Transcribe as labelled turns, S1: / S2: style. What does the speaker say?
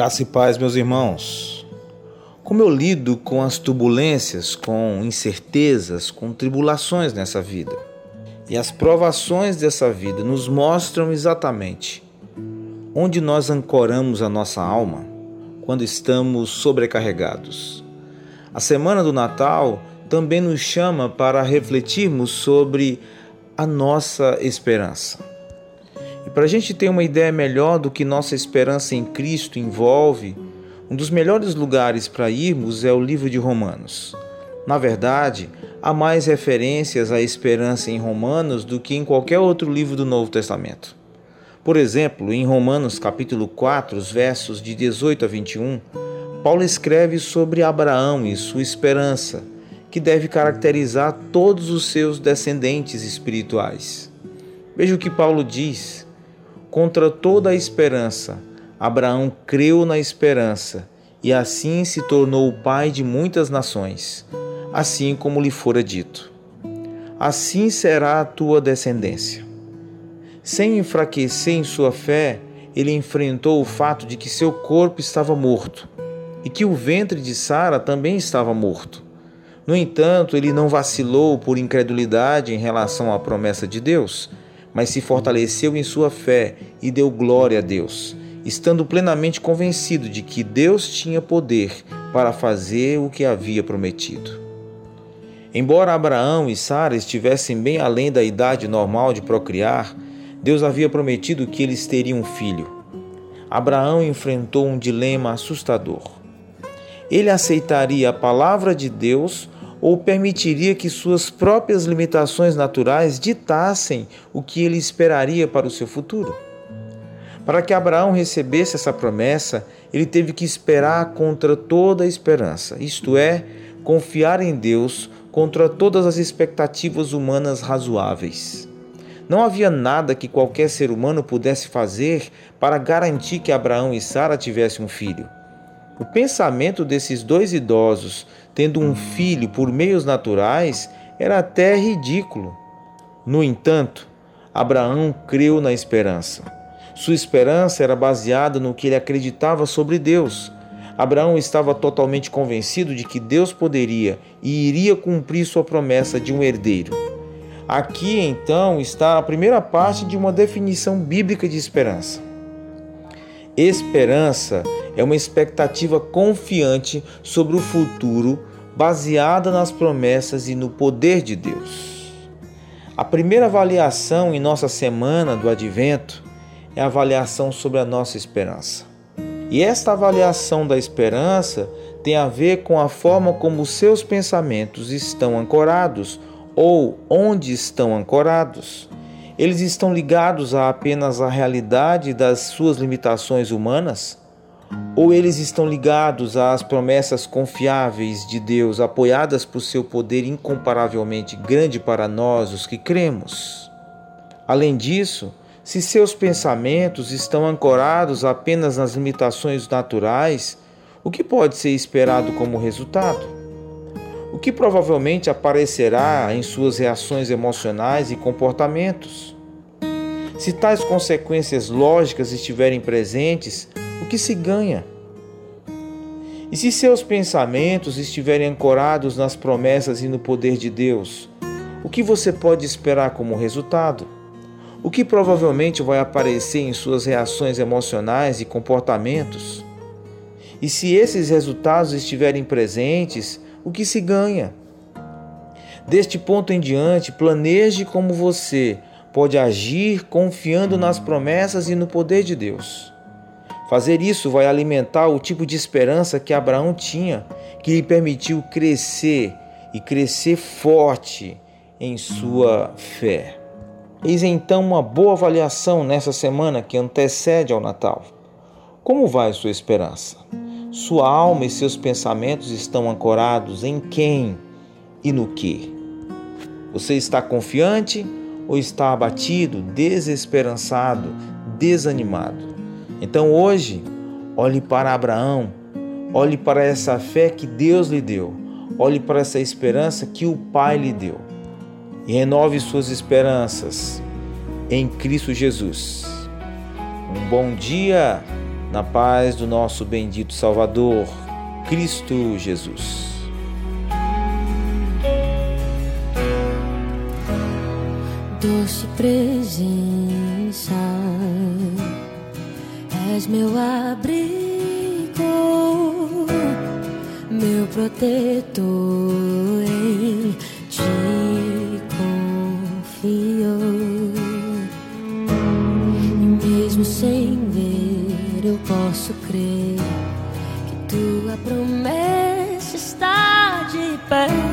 S1: Graça e paz, meus irmãos. Como eu lido com as turbulências, com incertezas, com tribulações nessa vida? E as provações dessa vida nos mostram exatamente onde nós ancoramos a nossa alma quando estamos sobrecarregados. A semana do Natal também nos chama para refletirmos sobre a nossa esperança. E para a gente ter uma ideia melhor do que nossa esperança em Cristo envolve, um dos melhores lugares para irmos é o livro de Romanos. Na verdade, há mais referências à esperança em Romanos do que em qualquer outro livro do Novo Testamento. Por exemplo, em Romanos capítulo 4, os versos de 18 a 21, Paulo escreve sobre Abraão e sua esperança, que deve caracterizar todos os seus descendentes espirituais. Veja o que Paulo diz: Contra toda a esperança, Abraão creu na esperança e assim se tornou o pai de muitas nações, assim como lhe fora dito. Assim será a tua descendência. Sem enfraquecer em sua fé, ele enfrentou o fato de que seu corpo estava morto e que o ventre de Sara também estava morto. No entanto, ele não vacilou por incredulidade em relação à promessa de Deus mas se fortaleceu em sua fé e deu glória a Deus, estando plenamente convencido de que Deus tinha poder para fazer o que havia prometido. Embora Abraão e Sara estivessem bem além da idade normal de procriar, Deus havia prometido que eles teriam um filho. Abraão enfrentou um dilema assustador. Ele aceitaria a palavra de Deus ou permitiria que suas próprias limitações naturais ditassem o que ele esperaria para o seu futuro? Para que Abraão recebesse essa promessa, ele teve que esperar contra toda a esperança, isto é, confiar em Deus contra todas as expectativas humanas razoáveis. Não havia nada que qualquer ser humano pudesse fazer para garantir que Abraão e Sara tivessem um filho. O pensamento desses dois idosos, tendo um filho por meios naturais, era até ridículo. No entanto, Abraão creu na esperança. Sua esperança era baseada no que ele acreditava sobre Deus. Abraão estava totalmente convencido de que Deus poderia e iria cumprir sua promessa de um herdeiro. Aqui então está a primeira parte de uma definição bíblica de esperança. Esperança é uma expectativa confiante sobre o futuro, baseada nas promessas e no poder de Deus. A primeira avaliação em nossa semana do Advento é a avaliação sobre a nossa esperança. E esta avaliação da esperança tem a ver com a forma como seus pensamentos estão ancorados ou onde estão ancorados. Eles estão ligados a apenas a realidade das suas limitações humanas? Ou eles estão ligados às promessas confiáveis de Deus, apoiadas por seu poder incomparavelmente grande para nós, os que cremos? Além disso, se seus pensamentos estão ancorados apenas nas limitações naturais, o que pode ser esperado como resultado? O que provavelmente aparecerá em suas reações emocionais e comportamentos? Se tais consequências lógicas estiverem presentes, o que se ganha? E se seus pensamentos estiverem ancorados nas promessas e no poder de Deus, o que você pode esperar como resultado? O que provavelmente vai aparecer em suas reações emocionais e comportamentos? E se esses resultados estiverem presentes, o que se ganha? Deste ponto em diante, planeje como você pode agir confiando nas promessas e no poder de Deus. Fazer isso vai alimentar o tipo de esperança que Abraão tinha, que lhe permitiu crescer e crescer forte em sua fé. Eis então uma boa avaliação nessa semana que antecede ao Natal. Como vai sua esperança? Sua alma e seus pensamentos estão ancorados em quem e no que? Você está confiante ou está abatido, desesperançado, desanimado? Então hoje, olhe para Abraão, olhe para essa fé que Deus lhe deu, olhe para essa esperança que o Pai lhe deu e renove suas esperanças em Cristo Jesus. Um bom dia na paz do nosso bendito Salvador, Cristo Jesus.
S2: Doce presença, és meu abrigo, meu protetor back